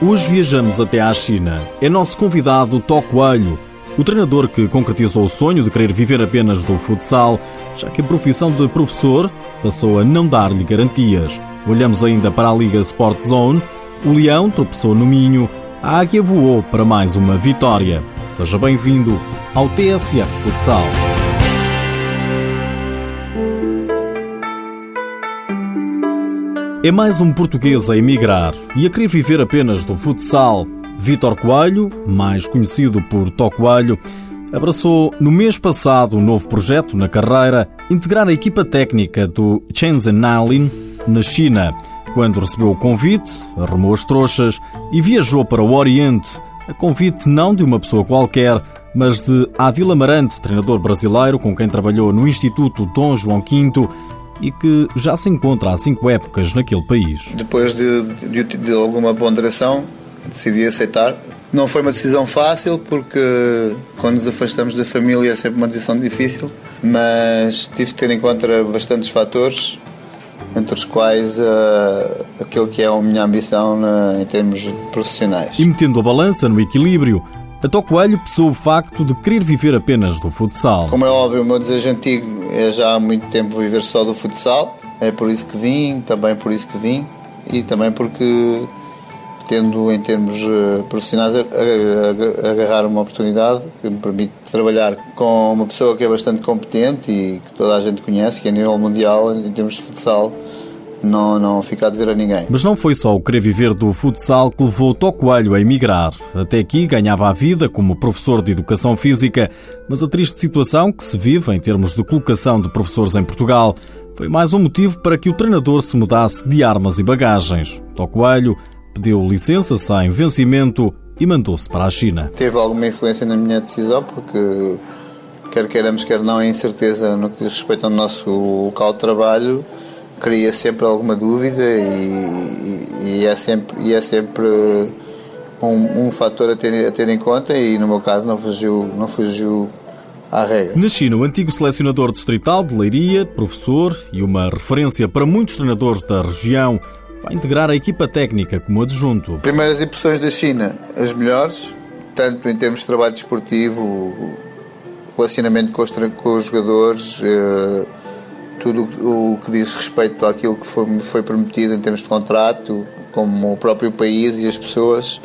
Hoje viajamos até à China. É nosso convidado Tó Coelho, o treinador que concretizou o sonho de querer viver apenas do futsal, já que a profissão de professor passou a não dar-lhe garantias. Olhamos ainda para a Liga Sport Zone. O Leão tropeçou no Minho. A Águia voou para mais uma vitória. Seja bem-vindo ao TSF Futsal. É mais um português a emigrar e a querer viver apenas do futsal. Vítor Coelho, mais conhecido por Tó Coelho, abraçou no mês passado um novo projeto na carreira, integrar a equipa técnica do Shenzhen Nalin na China. Quando recebeu o convite, arrumou as trouxas e viajou para o Oriente, a convite não de uma pessoa qualquer, mas de Adil Amarante, treinador brasileiro com quem trabalhou no Instituto Dom João V e que já se encontra há cinco épocas naquele país. Depois de, de, de alguma ponderação, decidi aceitar. Não foi uma decisão fácil porque quando nos afastamos da família é sempre uma decisão difícil, mas tive de ter em conta bastantes fatores, entre os quais uh, aquilo que é a minha ambição na, em termos profissionais. E metendo a balança no equilíbrio, a Tó Coelho pesou o facto de querer viver apenas do futsal. Como é óbvio, o meu desejo antigo é já há muito tempo viver só do futsal. É por isso que vim, também por isso que vim e também porque tendo em termos eh, profissionais agarrar uma oportunidade que me permite trabalhar com uma pessoa que é bastante competente e que toda a gente conhece, que é a nível mundial em termos de futsal não, não fica a dever a ninguém. Mas não foi só o querer viver do futsal que levou Tó Coelho a emigrar. Até aqui ganhava a vida como professor de educação física, mas a triste situação que se vive em termos de colocação de professores em Portugal foi mais um motivo para que o treinador se mudasse de armas e bagagens. Tó Coelho pediu licença sem vencimento e mandou-se para a China. Teve alguma influência na minha decisão porque quer queiramos, quer não, a incerteza no que diz respeito ao nosso local de trabalho cria sempre alguma dúvida e, e, é sempre, e é sempre um, um fator a ter, a ter em conta e no meu caso não fugiu, não fugiu à regra. Na China, o antigo selecionador distrital de Leiria, professor e uma referência para muitos treinadores da região, vai integrar a equipa técnica como adjunto. Primeiras impressões da China, as melhores, tanto em termos de trabalho desportivo, relacionamento com os, com os jogadores, eh, tudo o que diz respeito àquilo que foi, foi prometido em termos de contrato, como o próprio país e as pessoas,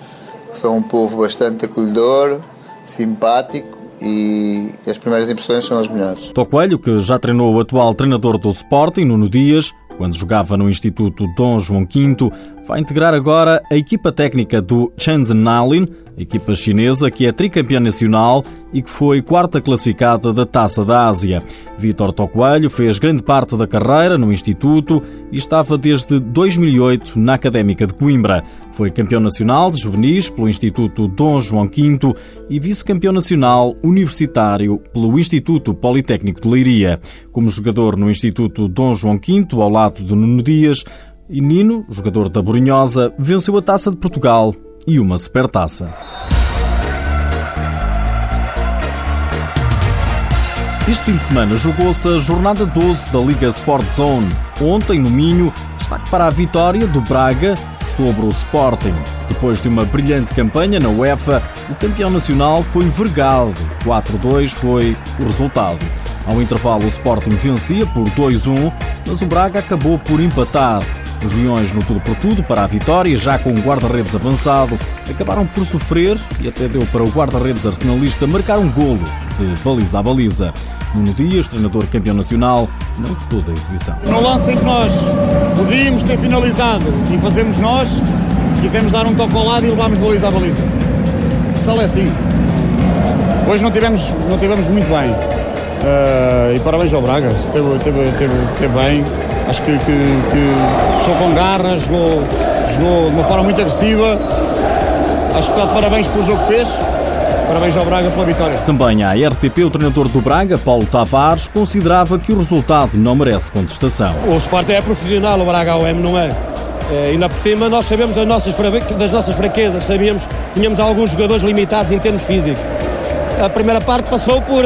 são um povo bastante acolhedor, simpático e as primeiras impressões são as melhores. Tó Coelho, que já treinou o atual treinador do Sporting, Nuno Dias, quando jogava no Instituto Dom João V, vai integrar agora a equipa técnica do Shenzhen Nalin, equipa chinesa que é tricampeã nacional e que foi quarta classificada da Taça da Ásia. Vítor Tocoelho fez grande parte da carreira no Instituto e estava desde 2008 na Académica de Coimbra. Foi campeão nacional de juvenis pelo Instituto Dom João V e vice-campeão nacional universitário pelo Instituto Politécnico de Leiria. Como jogador no Instituto Dom João V, ao lado de Nuno Dias, e Nino, jogador da Borinhosa, venceu a Taça de Portugal e uma supertaça. Este fim de semana jogou-se a jornada 12 da Liga Sport Zone. Ontem, no Minho, destaque para a vitória do Braga sobre o Sporting. Depois de uma brilhante campanha na UEFA, o campeão nacional foi vergado. 4-2 foi o resultado. Ao intervalo, o Sporting vencia por 2-1, mas o Braga acabou por empatar. Os Leões no tudo por tudo para a vitória, já com o guarda-redes avançado, acabaram por sofrer e até deu para o guarda-redes arsenalista marcar um golo de baliza a baliza. Nuno Dias, treinador campeão nacional, não gostou da exibição. No lance em que nós podíamos ter finalizado e fazemos nós, quisemos dar um toque ao lado e levámos baliza a baliza. O futsal é assim. Hoje não tivemos, não tivemos muito bem. Uh, e parabéns ao Braga, teve, teve, teve bem Acho que, que, que jogou com garra, jogou, jogou de uma forma muito agressiva. Acho que está de parabéns pelo jogo que fez. Parabéns ao Braga pela vitória. Também à RTP, o treinador do Braga, Paulo Tavares, considerava que o resultado não merece contestação. O Sport é profissional, o Braga AM não é. é ainda por cima, nós sabemos das nossas, das nossas fraquezas, sabíamos que tínhamos alguns jogadores limitados em termos físicos. A primeira parte passou por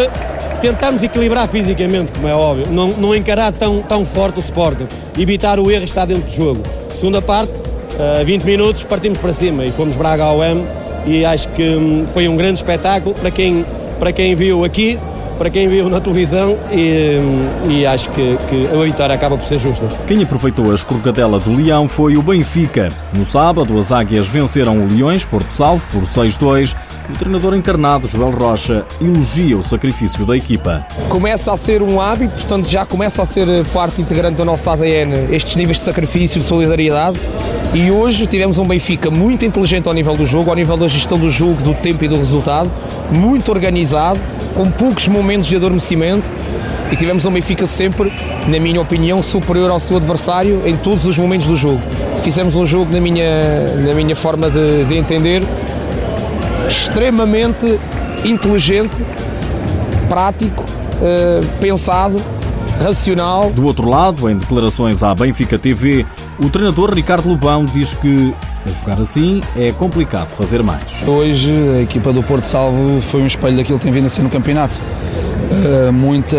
tentarmos equilibrar fisicamente, como é óbvio, não, não encarar tão, tão forte o Sporting, evitar o erro e estar dentro do jogo. Segunda parte, uh, 20 minutos, partimos para cima e fomos Braga ao M. E acho que um, foi um grande espetáculo. Para quem, para quem viu aqui para quem viu na televisão e, e acho que, que, a vitória acaba por ser justa. Quem aproveitou a escorregadela do Leão foi o Benfica. No sábado, as Águias venceram o Leões Porto Salvo por 6-2. O treinador encarnado, Joel Rocha, elogia o sacrifício da equipa. Começa a ser um hábito, portanto já começa a ser parte integrante do nosso ADN estes níveis de sacrifício, de solidariedade. E hoje tivemos um Benfica muito inteligente ao nível do jogo, ao nível da gestão do jogo, do tempo e do resultado, muito organizado, com poucos momentos de adormecimento e tivemos um Benfica sempre, na minha opinião, superior ao seu adversário em todos os momentos do jogo. Fizemos um jogo, na minha, na minha forma de, de entender, extremamente inteligente, prático, uh, pensado, racional. Do outro lado, em declarações à Benfica TV, o treinador Ricardo Lobão diz que a jogar assim é complicado fazer mais. Hoje a equipa do Porto Salvo foi um espelho daquilo que tem vindo a ser no campeonato. Uh, muita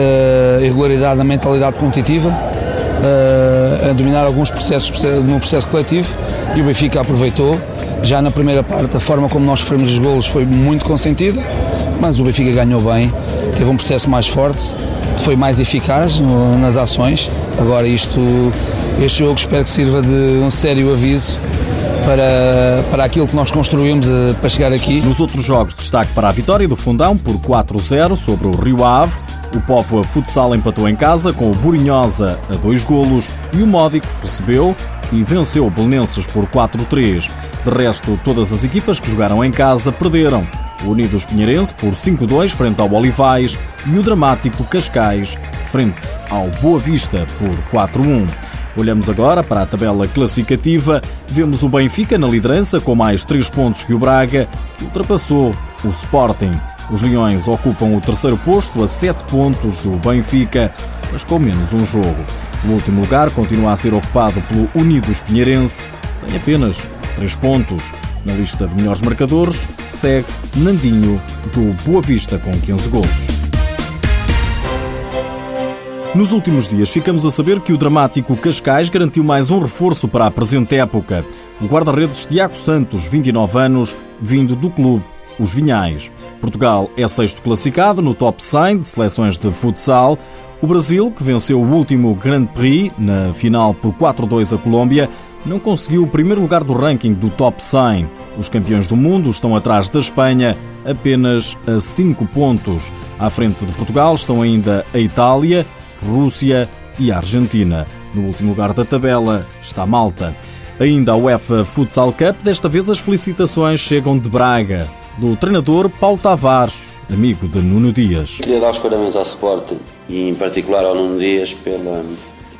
irregularidade na mentalidade competitiva, uh, a dominar alguns processos no processo coletivo e o Benfica aproveitou. Já na primeira parte, a forma como nós sofremos os golos foi muito consentida, mas o Benfica ganhou bem, teve um processo mais forte, foi mais eficaz no, nas ações. Agora isto este jogo espero que sirva de um sério aviso para, para aquilo que nós construímos eh, para chegar aqui. Nos outros jogos, destaque para a vitória do Fundão por 4-0 sobre o Rio Ave. O Povo Futsal empatou em casa com o Burinhosa a dois golos e o Módicos recebeu e venceu o Belenenses por 4-3. De resto, todas as equipas que jogaram em casa perderam. O Unidos Pinheirense por 5-2 frente ao Olivais e o Dramático Cascais frente ao Boa Vista por 4-1. Olhamos agora para a tabela classificativa. Vemos o Benfica na liderança com mais 3 pontos que o Braga, que ultrapassou o Sporting. Os Leões ocupam o terceiro posto a 7 pontos do Benfica, mas com menos um jogo. O último lugar continua a ser ocupado pelo Unidos Pinheirense, tem apenas 3 pontos. Na lista de melhores marcadores segue Nandinho do Boa Vista com 15 golos. Nos últimos dias ficamos a saber que o dramático Cascais garantiu mais um reforço para a presente época. O guarda-redes Tiago Santos, 29 anos, vindo do clube Os Vinhais. Portugal é sexto classificado no top 100 de seleções de futsal. O Brasil, que venceu o último Grand Prix na final por 4-2 a Colômbia, não conseguiu o primeiro lugar do ranking do top 100. Os campeões do mundo estão atrás da Espanha, apenas a 5 pontos. À frente de Portugal estão ainda a Itália, Rússia e Argentina. No último lugar da tabela está Malta. Ainda a UEFA Futsal Cup, desta vez as felicitações chegam de Braga, do treinador Paulo Tavares, amigo de Nuno Dias. Queria dar os parabéns ao Sport e em particular ao Nuno Dias pela,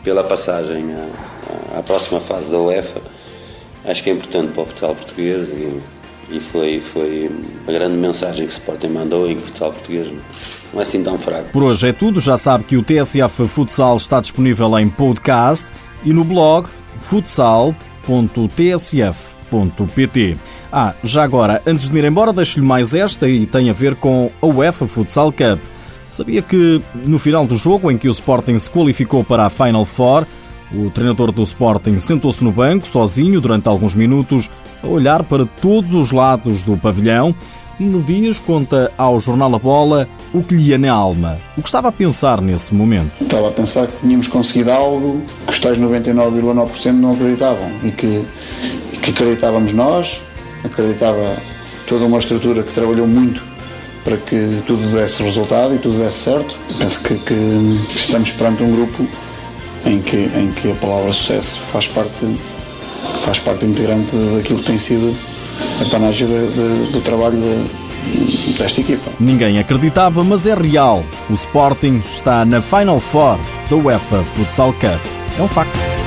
pela passagem à, à próxima fase da UEFA. Acho que é importante para o futsal português e e foi, foi a grande mensagem que o Sporting mandou e que o futsal português não é assim tão fraco. Por hoje é tudo. Já sabe que o TSF Futsal está disponível em podcast e no blog futsal.tsf.pt. Ah, já agora, antes de me ir embora, deixo-lhe mais esta e tem a ver com a UEFA Futsal Cup. Sabia que no final do jogo em que o Sporting se qualificou para a Final Four, o treinador do Sporting sentou-se no banco, sozinho, durante alguns minutos, a olhar para todos os lados do pavilhão. No Dias conta ao Jornal A Bola o que lhe ia na alma. O que estava a pensar nesse momento? Estava a pensar que tínhamos conseguido algo que os tais 99,9% não acreditavam e que, que acreditávamos nós, acreditava toda uma estrutura que trabalhou muito para que tudo desse resultado e tudo desse certo. Penso que, que estamos perante um grupo em que, em que a palavra sucesso faz parte, faz parte integrante daquilo que tem sido a panagem do trabalho de, desta equipa. Ninguém acreditava, mas é real. O Sporting está na Final Four da UEFA Futsal Cup. É um facto.